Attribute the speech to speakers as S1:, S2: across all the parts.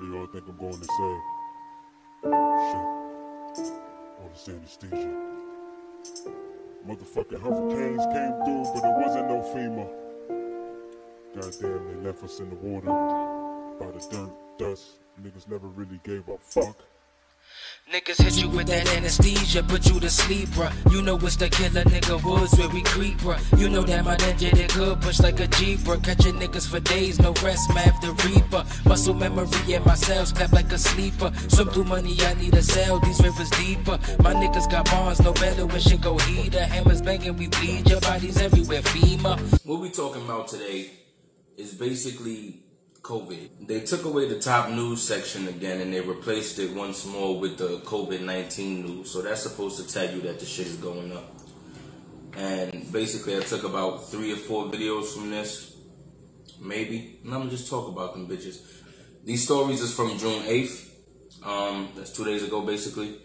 S1: They all think I'm going to say, shit, all this anesthesia. Motherfucking hurricanes came through, but it wasn't no FEMA. Goddamn, they left us in the water by the dirt, dust. Niggas never really gave a fuck.
S2: Niggas hit you with that anesthesia, put you to sleep, bruh. You know it's the killer nigga woods where we creep, bruh. You know that my ninja they good, push like a jeep, bruh. Catching niggas for days, no rest, math the reaper. Muscle memory in my cells, clap like a sleeper. Swim through money, I need a cell, these rivers deeper. My niggas got bonds, no better when shit go heater. Hammers banging, we bleed, your bodies everywhere, FEMA.
S3: What we talking about today is basically COVID. They took away the top news section again and they replaced it once more with the COVID 19 news. So that's supposed to tell you that the shit is going up. And basically, I took about three or four videos from this, maybe. And I'm gonna just talk about them bitches. These stories is from June 8th. Um, that's two days ago, basically.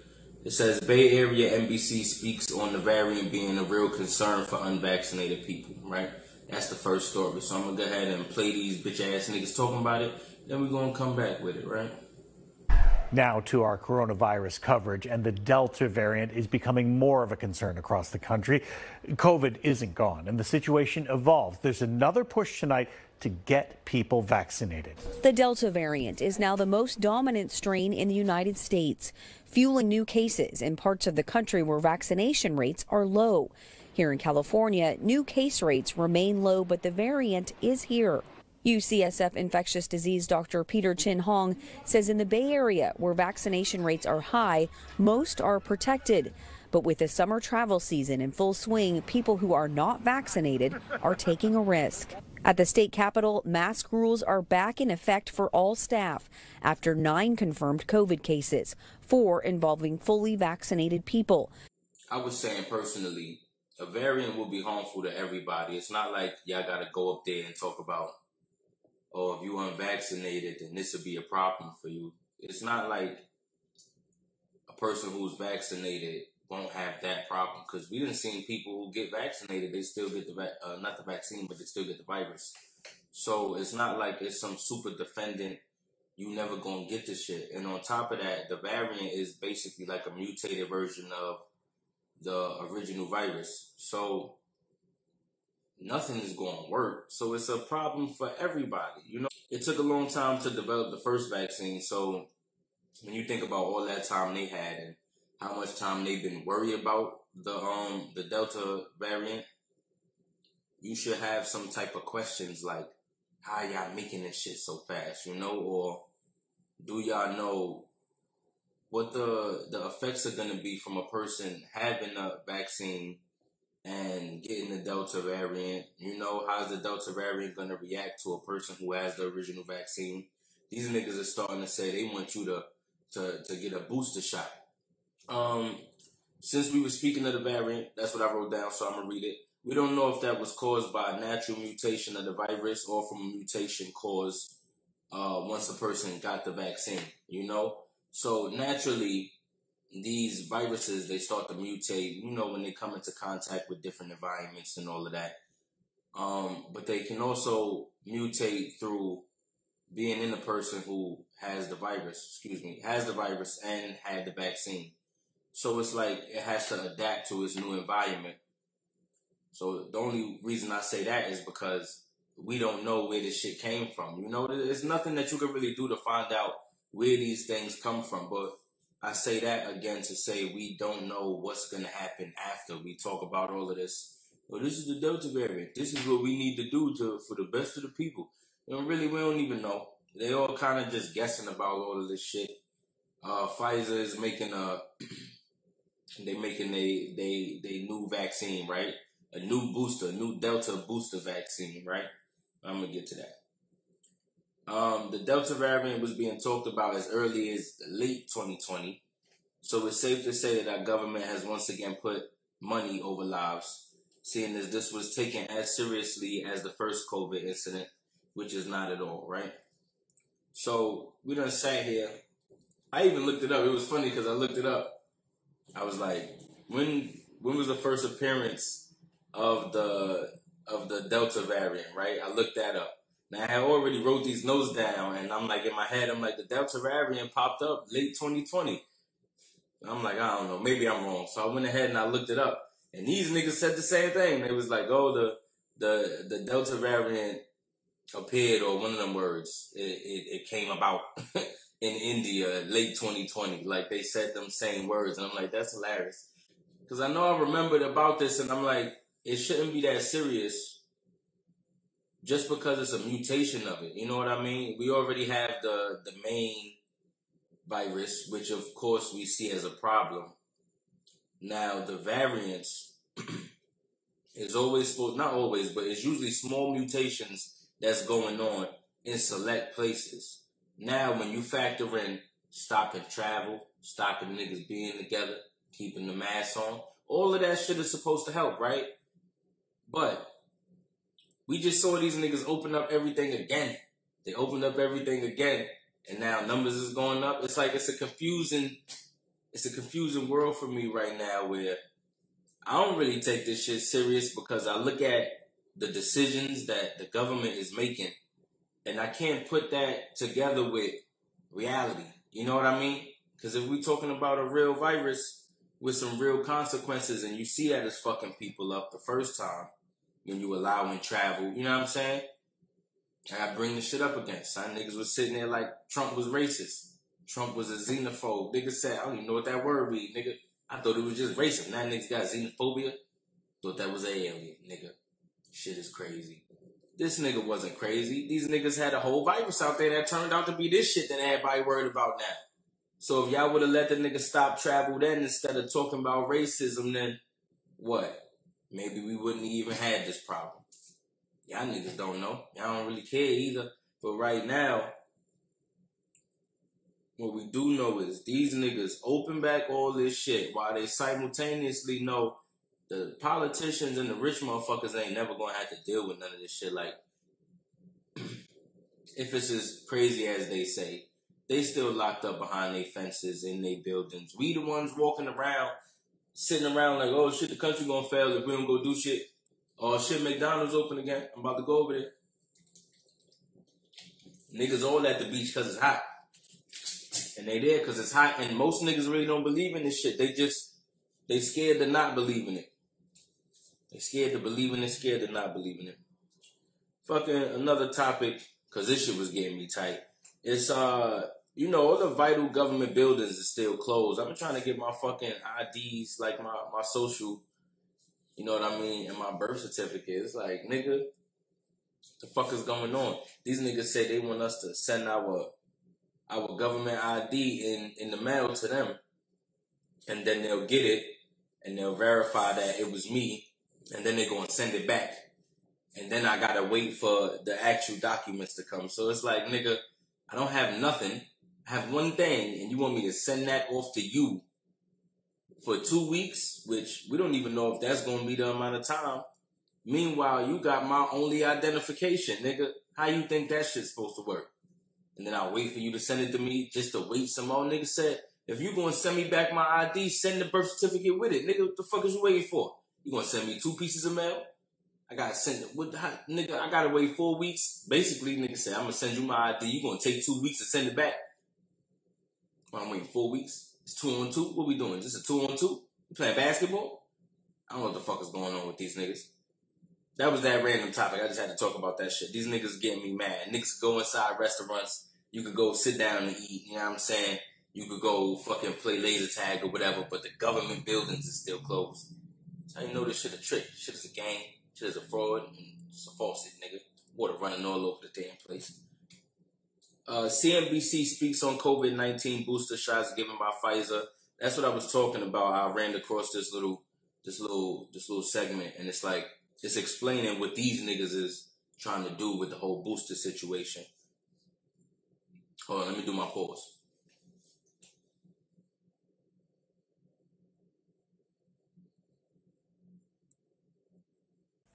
S3: It says Bay Area NBC speaks on the variant being a real concern for unvaccinated people, right? That's the first story. So I'm gonna go ahead and play these bitch ass niggas talking about it. Then we're gonna come back with it, right?
S4: Now to our coronavirus coverage, and the Delta variant is becoming more of a concern across the country. COVID isn't gone, and the situation evolves. There's another push tonight to get people vaccinated.
S5: The Delta variant is now the most dominant strain in the United States, fueling new cases in parts of the country where vaccination rates are low. Here in California, new case rates remain low, but the variant is here. UCSF infectious disease Dr. Peter Chin Hong says in the Bay Area, where vaccination rates are high, most are protected. But with the summer travel season in full swing, people who are not vaccinated are taking a risk. At the state capitol, mask rules are back in effect for all staff after nine confirmed COVID cases, four involving fully vaccinated people.
S3: I was saying personally, a variant will be harmful to everybody. It's not like y'all gotta go up there and talk about, oh, if you're unvaccinated, then this would be a problem for you. It's not like a person who's vaccinated won't have that problem because we didn't see people who get vaccinated, they still get the va- uh, not the vaccine, but they still get the virus. So it's not like it's some super defendant. You never gonna get this shit. And on top of that, the variant is basically like a mutated version of the original virus. So nothing is going to work. So it's a problem for everybody. You know, it took a long time to develop the first vaccine. So when you think about all that time they had and how much time they've been worried about the um the Delta variant, you should have some type of questions like how y'all making this shit so fast, you know, or do y'all know what the the effects are going to be from a person having a vaccine and getting the Delta variant. You know, how's the Delta variant going to react to a person who has the original vaccine? These niggas are starting to say they want you to to to get a booster shot. Um, since we were speaking of the variant, that's what I wrote down, so I'm gonna read it. We don't know if that was caused by a natural mutation of the virus or from a mutation caused uh, once a person got the vaccine. You know, so naturally, these viruses they start to mutate. You know, when they come into contact with different environments and all of that. Um, but they can also mutate through being in a person who has the virus. Excuse me, has the virus and had the vaccine. So it's like it has to adapt to its new environment. So the only reason I say that is because we don't know where this shit came from. You know, there's nothing that you can really do to find out where these things come from. But I say that again to say we don't know what's going to happen after we talk about all of this. Well, this is the Delta variant. This is what we need to do to for the best of the people. Know, really, we don't even know. They all kind of just guessing about all of this shit. Uh, Pfizer is making a, they making a they they new vaccine, right? A new booster, a new Delta booster vaccine, right? I'm gonna get to that. Um, the Delta variant was being talked about as early as late 2020. So it's safe to say that our government has once again put money over lives, seeing as this was taken as seriously as the first COVID incident, which is not at all, right? So we done sat here. I even looked it up. It was funny because I looked it up. I was like, when when was the first appearance of the of the Delta variant, right? I looked that up. Now I already wrote these notes down, and I'm like in my head, I'm like the Delta variant popped up late 2020. I'm like, I don't know, maybe I'm wrong. So I went ahead and I looked it up, and these niggas said the same thing. They was like, oh, the the the Delta variant appeared, or one of them words, it, it, it came about in India late 2020. Like they said them same words, and I'm like, that's hilarious. Because I know I remembered about this, and I'm like, it shouldn't be that serious just because it's a mutation of it. You know what I mean? We already have the the main virus, which of course we see as a problem. Now the variants is always supposed not always, but it's usually small mutations that's going on in select places. Now when you factor in stopping travel, stopping niggas being together, keeping the mask on, all of that shit is supposed to help, right? But we just saw these niggas open up everything again. They opened up everything again, and now numbers is going up. It's like it's a confusing, it's a confusing world for me right now where I don't really take this shit serious because I look at the decisions that the government is making, and I can't put that together with reality. You know what I mean? Because if we're talking about a real virus with some real consequences, and you see that it's fucking people up the first time when you allowing travel, you know what I'm saying? And I bring the shit up again. Some niggas was sitting there like Trump was racist. Trump was a xenophobe. Nigga said, I don't even know what that word means, nigga. I thought it was just racist. Now niggas got xenophobia. Thought that was an alien, nigga. Shit is crazy. This nigga wasn't crazy. These niggas had a whole virus out there that turned out to be this shit that everybody worried about now. So if y'all would have let the nigga stop travel then instead of talking about racism, then what? Maybe we wouldn't even have this problem. Y'all niggas don't know. Y'all don't really care either. But right now, what we do know is these niggas open back all this shit while they simultaneously know the politicians and the rich motherfuckers ain't never gonna have to deal with none of this shit. Like, if it's as crazy as they say, they still locked up behind their fences in their buildings. We the ones walking around, sitting around like, oh shit, the country gonna fail if we don't go do shit. Oh shit, McDonald's open again. I'm about to go over there. Niggas all at the beach because it's hot. And they there because it's hot. And most niggas really don't believe in this shit. They just, they scared to not believe in it. They scared to believe in it, scared to not believe in it. Fucking another topic, because this shit was getting me tight. It's, uh, you know, all the vital government buildings are still closed. I've been trying to get my fucking IDs, like my, my social, you know what I mean, and my birth certificate. It's like, nigga, the fuck is going on? These niggas say they want us to send our our government ID in, in the mail to them. And then they'll get it and they'll verify that it was me. And then they're to send it back. And then I got to wait for the actual documents to come. So it's like, nigga, I don't have nothing. Have one thing, and you want me to send that off to you for two weeks, which we don't even know if that's going to be the amount of time. Meanwhile, you got my only identification, nigga. How you think that shit's supposed to work? and then I'll wait for you to send it to me just to wait some more. Nigga said, if you gonna send me back my ID, send the birth certificate with it. Nigga, what the fuck is you waiting for? You gonna send me two pieces of mail? I gotta send it. What the heck? Nigga, I gotta wait four weeks. Basically, nigga said, I'm gonna send you my ID. You gonna take two weeks to send it back. I'm waiting four weeks. It's two on two. What we doing? Just a two on two? Playing basketball? I don't know what the fuck is going on with these niggas. That was that random topic. I just had to talk about that shit. These niggas getting me mad. Niggas go inside restaurants. You could go sit down and eat. You know what I'm saying? You could go fucking play laser tag or whatever, but the government buildings is still closed. So you know this shit a trick. Shit is a game. Shit is a fraud. And it's a false nigga. Water running all over the damn place. Uh, CNBC speaks on COVID 19 booster shots given by Pfizer. That's what I was talking about. I ran across this little, this little, this little segment, and it's like it's explaining what these niggas is trying to do with the whole booster situation. Hold on, let me do my pause.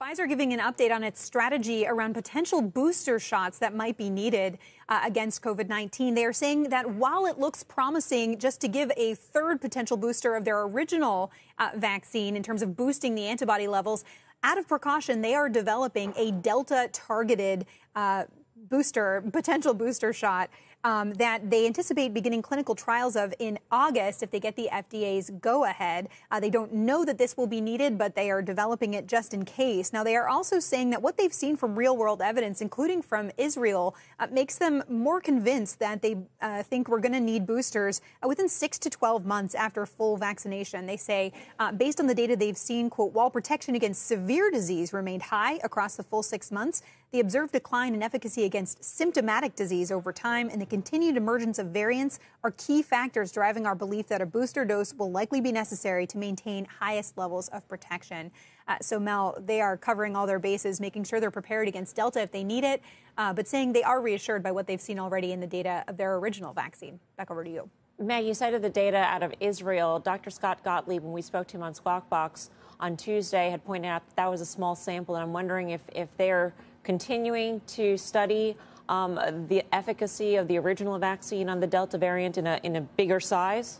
S6: Pfizer giving an update on its strategy around potential booster shots that might be needed uh, against COVID 19. They are saying that while it looks promising just to give a third potential booster of their original uh, vaccine in terms of boosting the antibody levels, out of precaution, they are developing a Delta targeted uh, booster, potential booster shot um, that they anticipate beginning clinical trials of in August if they get the FDA's go ahead. Uh, they don't know that this will be needed, but they are developing it just in case. Now, they are also saying that what they've seen from real world evidence, including from Israel, uh, makes them more convinced that they uh, think we're going to need boosters uh, within six to 12 months after full vaccination. They say, uh, based on the data they've seen, quote, while protection against severe disease remained high across the full six months, the observed decline in efficacy against symptomatic disease over time and the continued emergence of variants are key factors driving our belief that a booster dose will likely be necessary to maintain highest levels of protection. Uh, so, Mel, they are covering all their bases, making sure they're prepared against Delta if they need it, uh, but saying they are reassured by what they've seen already in the data of their original vaccine. Back over to you.
S7: Meg, you cited the data out of Israel. Dr. Scott Gottlieb, when we spoke to him on Squawk Box on Tuesday, had pointed out that, that was a small sample, and I'm wondering if, if they're continuing to study um, the efficacy of the original vaccine on the Delta variant in a, in a bigger size?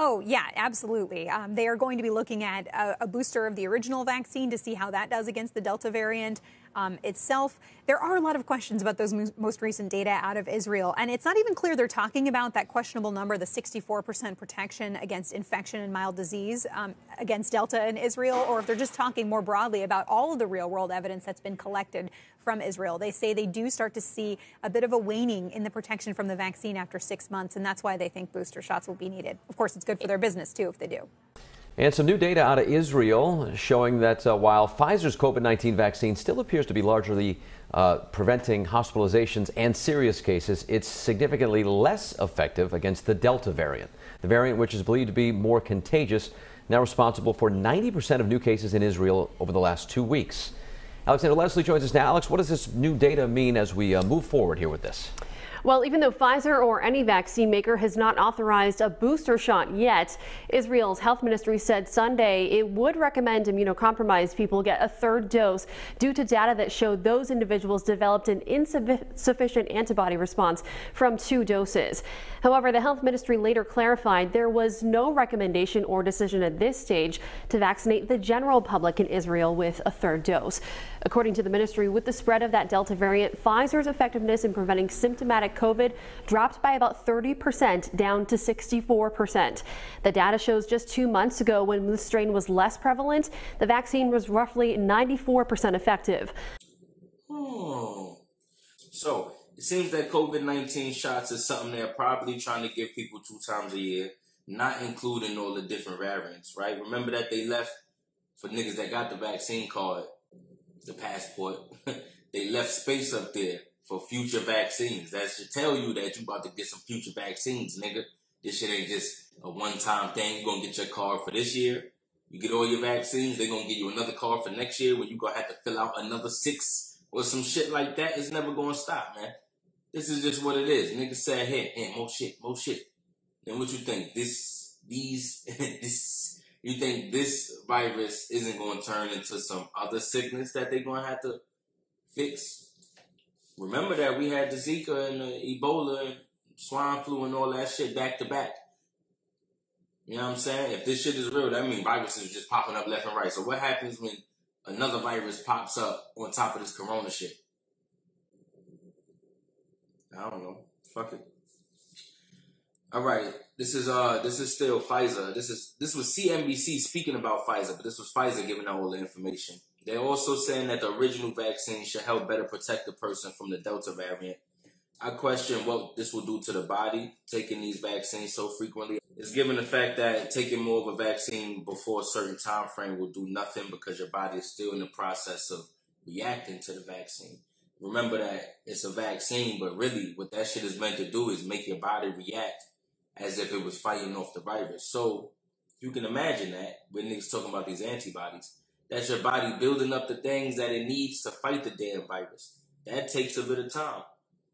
S6: Oh, yeah, absolutely. Um, they are going to be looking at a, a, booster of the original vaccine to see how that does against the Delta variant um, itself. There are a lot of questions about those most recent data out of Israel, and it's not even clear they're talking about that questionable number, the 64% protection against infection and mild disease um, against Delta in Israel, or if they're just talking more broadly about all of the real world evidence that's been collected from Israel. They say they do start to see a bit of a waning in the protection from the vaccine after six months, and that's why they think booster shots will be needed. Of course, it's good for their business, too, if they do.
S8: And some new data out of Israel showing that uh, while Pfizer's COVID 19 vaccine still appears to be largely uh, preventing hospitalizations and serious cases, it's significantly less effective against the Delta variant. The variant, which is believed to be more contagious, now responsible for 90% of new cases in Israel over the last two weeks. Alexandra Leslie joins us now. Alex, what does this new data mean as we uh, move forward here with this?
S9: Well, even though Pfizer or any vaccine maker has not authorized a booster shot yet, Israel's health ministry said Sunday it would recommend immunocompromised people get a third dose due to data that showed those individuals developed an insufficient antibody response from two doses. However, the health ministry later clarified there was no recommendation or decision at this stage to vaccinate the general public in Israel with a third dose. According to the ministry, with the spread of that Delta variant, Pfizer's effectiveness in preventing symptomatic COVID dropped by about 30% down to 64%. The data shows just two months ago when the strain was less prevalent, the vaccine was roughly 94% effective.
S3: Oh. So it seems that COVID 19 shots is something they're probably trying to give people two times a year, not including all the different variants, right? Remember that they left for niggas that got the vaccine card, the passport, they left space up there for future vaccines. That should tell you that you about to get some future vaccines, nigga. This shit ain't just a one time thing. You're gonna get your card for this year. You get all your vaccines, they're gonna give you another card for next year when you gonna have to fill out another six or some shit like that. It's never gonna stop, man. This is just what it is. Niggas said, hey, hey, more shit, more shit. Then what you think? This, these, this, you think this virus isn't gonna turn into some other sickness that they're gonna have to fix? Remember that we had the Zika and the Ebola and swine flu and all that shit back to back. You know what I'm saying? If this shit is real, that means viruses are just popping up left and right. So what happens when another virus pops up on top of this corona shit? I don't know. Fuck it. All right. This is uh this is still Pfizer. This is this was CNBC speaking about Pfizer, but this was Pfizer giving out all the information. They're also saying that the original vaccine should help better protect the person from the Delta variant. I question what this will do to the body, taking these vaccines so frequently. It's given the fact that taking more of a vaccine before a certain time frame will do nothing because your body is still in the process of reacting to the vaccine. Remember that it's a vaccine, but really what that shit is meant to do is make your body react as if it was fighting off the virus. So you can imagine that when niggas talking about these antibodies that's your body building up the things that it needs to fight the damn virus. That takes a bit of time.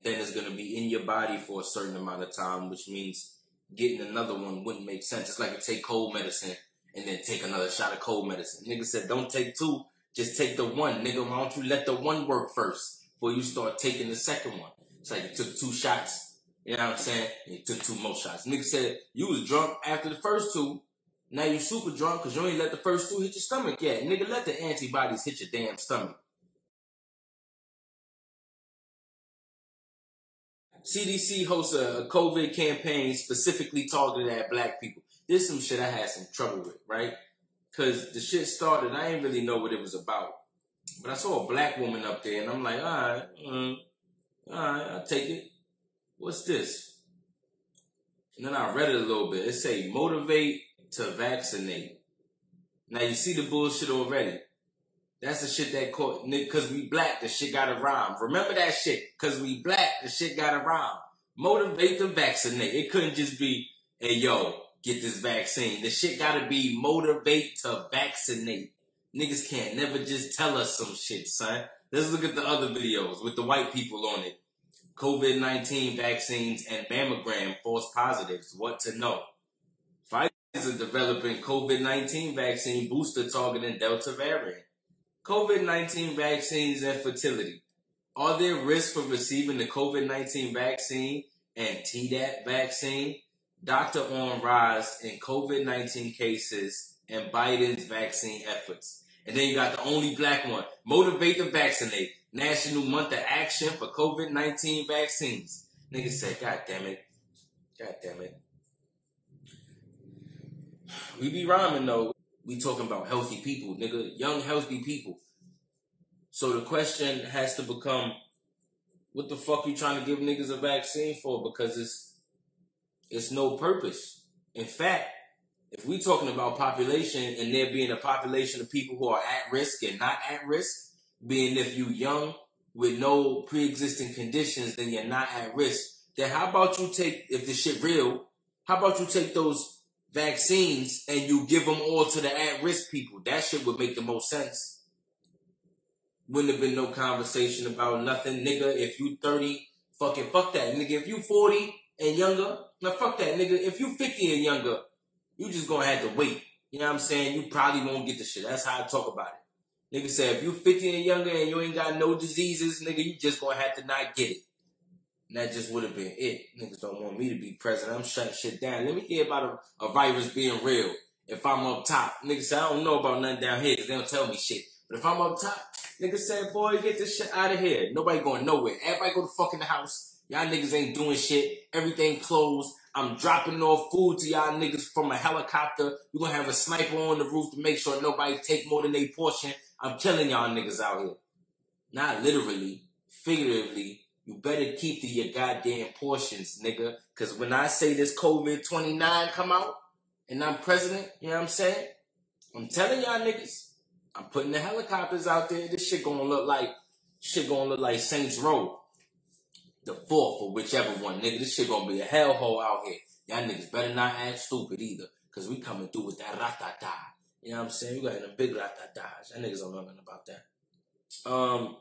S3: Then it's going to be in your body for a certain amount of time, which means getting another one wouldn't make sense. It's like you take cold medicine and then take another shot of cold medicine. Nigga said, don't take two, just take the one. Nigga, why don't you let the one work first before you start taking the second one? It's like you took two shots, you know what I'm saying? And you took two more shots. Nigga said, you was drunk after the first two, now you super drunk because you ain't let the first two hit your stomach yet. Nigga, let the antibodies hit your damn stomach. CDC hosts a, COVID campaign specifically targeted at black people. There's some shit I had some trouble with, right? Cause the shit started, I didn't really know what it was about. But I saw a black woman up there and I'm like, all right, mm, all right, I'll take it. What's this? And then I read it a little bit. It say motivate to vaccinate. Now you see the bullshit already. That's the shit that caught cause we black, the shit gotta rhyme. Remember that shit. Cause we black, the shit gotta rhyme. Motivate to vaccinate. It couldn't just be, hey yo, get this vaccine. The shit gotta be motivate to vaccinate. Niggas can't never just tell us some shit, son. Let's look at the other videos with the white people on it. COVID 19 vaccines and mammogram false positives. What to know? Pfizer developing COVID 19 vaccine booster targeting Delta variant. COVID 19 vaccines and fertility. Are there risks for receiving the COVID 19 vaccine and Tdap vaccine? Doctor on rise in COVID 19 cases and Biden's vaccine efforts. And then you got the only black one. Motivate to vaccinate. National Month of Action for COVID 19 vaccines. Niggas said, God damn it. God damn it. We be rhyming though. We talking about healthy people, nigga. Young, healthy people. So the question has to become, what the fuck you trying to give niggas a vaccine for? Because it's it's no purpose. In fact, if we talking about population and there being a population of people who are at risk and not at risk, being if you young with no pre-existing conditions, then you're not at risk. Then how about you take, if this shit real, how about you take those vaccines and you give them all to the at-risk people? That shit would make the most sense. Wouldn't have been no conversation about nothing, nigga. If you 30, fucking fuck that, nigga. If you 40 and younger, now fuck that, nigga. If you 50 and younger, you just gonna have to wait. You know what I'm saying? You probably won't get the shit. That's how I talk about it. Nigga said, if you 50 and younger and you ain't got no diseases, nigga, you just gonna have to not get it. And that just would have been it. Niggas don't want me to be president. I'm shutting shit down. Let me hear about a, a virus being real. If I'm up top, niggas said, I don't know about nothing down here because they don't tell me shit. But if I'm up top, niggas say, boy, get this shit out of here. Nobody going nowhere. Everybody go to fuck in the house. Y'all niggas ain't doing shit. Everything closed. I'm dropping off food to y'all niggas from a helicopter. We're gonna have a sniper on the roof to make sure nobody take more than they portion. I'm killing y'all niggas out here. Not literally, figuratively. You better keep to your goddamn portions, nigga. Cause when I say this COVID 29 come out and I'm president, you know what I'm saying? I'm telling y'all niggas, I'm putting the helicopters out there. This shit gonna look like, shit gonna look like Saints Row. The fourth or whichever one, nigga. This shit gonna be a hellhole out here. Y'all niggas better not act stupid either. Cause we coming through with that ratata. You know what I'm saying? We got them big ratatas. Y'all niggas don't know nothing about that. Um,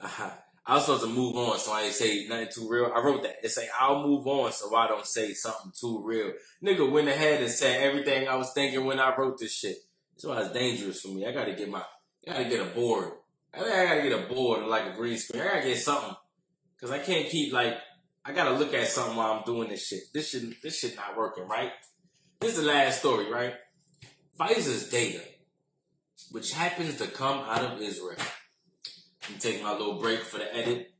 S3: uh-huh. I was supposed to move on, so I ain't say nothing too real. I wrote that. It say I'll move on, so I don't say something too real. Nigga went ahead and said everything I was thinking when I wrote this shit. That's why it's dangerous for me. I gotta get my, I gotta get a board. I think I gotta get a board like a green screen. I gotta get something, cause I can't keep like, I gotta look at something while I'm doing this shit. This shit, this shit not working, right? This is the last story, right? Pfizer's data, which happens to come out of Israel. I'm taking my little break for the edit.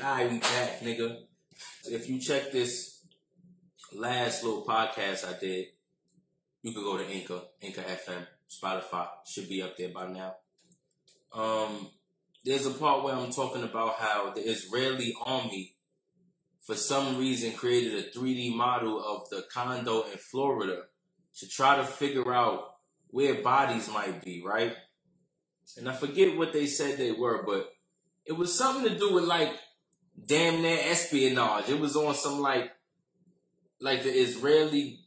S3: I be back, nigga. If you check this last little podcast I did, you could go to Anchor, Anchor FM, Spotify. Should be up there by now. Um, there's a part where I'm talking about how the Israeli army, for some reason, created a 3D model of the condo in Florida to try to figure out where bodies might be, right? And I forget what they said they were, but it was something to do with like damn near espionage. It was on some like like the Israeli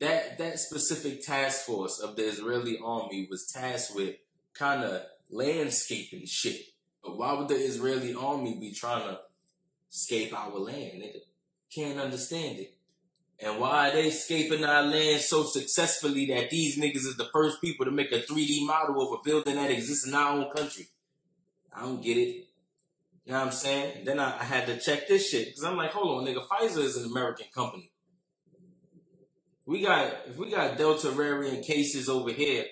S3: that that specific task force of the Israeli army was tasked with kind of landscaping shit. But why would the Israeli army be trying to scape our land? Nigga? Can't understand it. And why are they scaping our land so successfully that these niggas is the first people to make a 3D model of a building that exists in our own country? I don't get it. You know what I'm saying? Then I, I had to check this shit because I'm like, hold on, nigga, Pfizer is an American company. We got if we got Delta variant cases over here,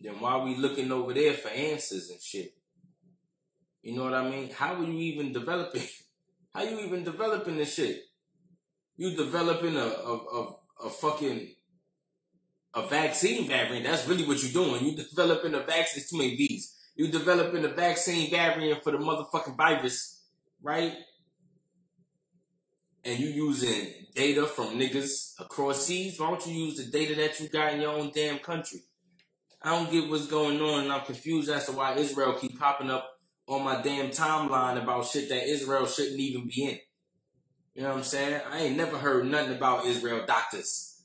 S3: then why we looking over there for answers and shit? You know what I mean? How are you even developing? How you even developing this shit? You developing a a, a, a fucking a vaccine variant. That's really what you're doing. You developing a vaccine. It's Too many V's. You developing a vaccine variant for the motherfucking virus, right? And you using data from niggas across seas. Why don't you use the data that you got in your own damn country? I don't get what's going on, and I'm confused as to why Israel keep popping up on my damn timeline about shit that Israel shouldn't even be in. You know what I'm saying? I ain't never heard nothing about Israel doctors.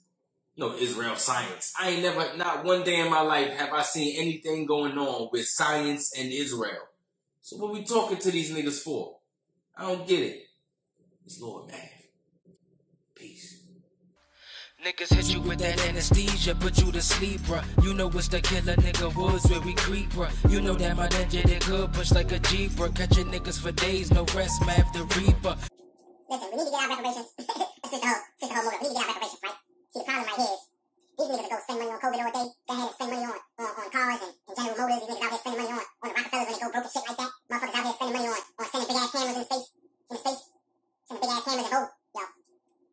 S3: No Israel science. I ain't never, not one day in my life have I seen anything going on with science and Israel. So what we talking to these niggas for? I don't get it. It's Lord Mav. Peace.
S2: Niggas hit you with that anesthesia, put you to sleep, bruh. You know it's the killer nigga woods where we creep, bruh. You know that my ninja they good, push like a jeep, bruh. Catching niggas for days, no rest, math the reaper.
S10: Listen, we need to get our reparations. That's just the whole, just the whole motive. We need to get our reparations, right? See, the problem right here is these niggas go spend money on COVID all day, go ahead and spend money on, on, on cars and, and General Motors. These niggas out there spending money on, on the Rockefellers when they go broke and shit like that. Motherfuckers out there spending money on, on sending big ass cameras in space, in space, sending big ass cameras and oh, yo,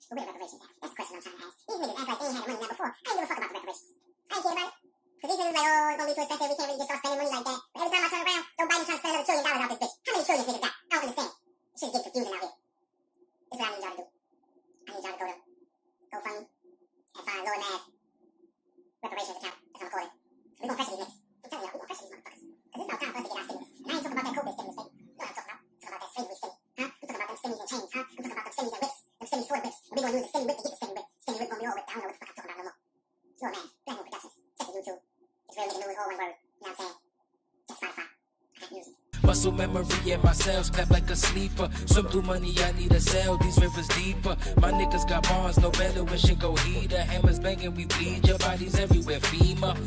S10: where the reparations at? That's the question I'm trying to ask. These niggas act like they ain't had the money now before. I ain't give a fuck about the reparations. I ain't care about it. Cause these niggas like, expensive. We can't really like that. But every time I turn around, Joe Biden trying to spend another trillion dollars out this bitch. How many trillions niggas got? I don't understand. This shit's getting confusing out here. This is what I need y'all to do. I need y'all to go to GoFundMe and find Lord Mav reparations account. That's what I'm calling it. So we're gonna pressure these niggas. I'm telling y'all, we're gonna pressure these motherfuckers. Cause it's about time for us to get our stimulus. And I ain't talking about that COVID stimulus, baby. You know what I'm talking about. I'm talking about that slavery stimmy. Huh? I'm talking about them stimmies and chains, huh? I'm talking about them stimmies and whips. Them stimmies for the whips. And we're gonna use the stimmy whip to get the stimmy whip. Stimmy whip gonna be all whipped. I don't know what the fuck I'm talking about no more. Lord Mav, Black Moon Productions. Check the YouTube. It's real nigga news, all one word. You know what I'm saying? Check Spotify. I got music.
S2: Muscle memory in my cells, clap like a sleeper. Swim through money, I need a cell. These rivers deeper. My niggas got bonds, no better when shit go heater. Hammers banging, we bleed. Your bodies everywhere, FEMA.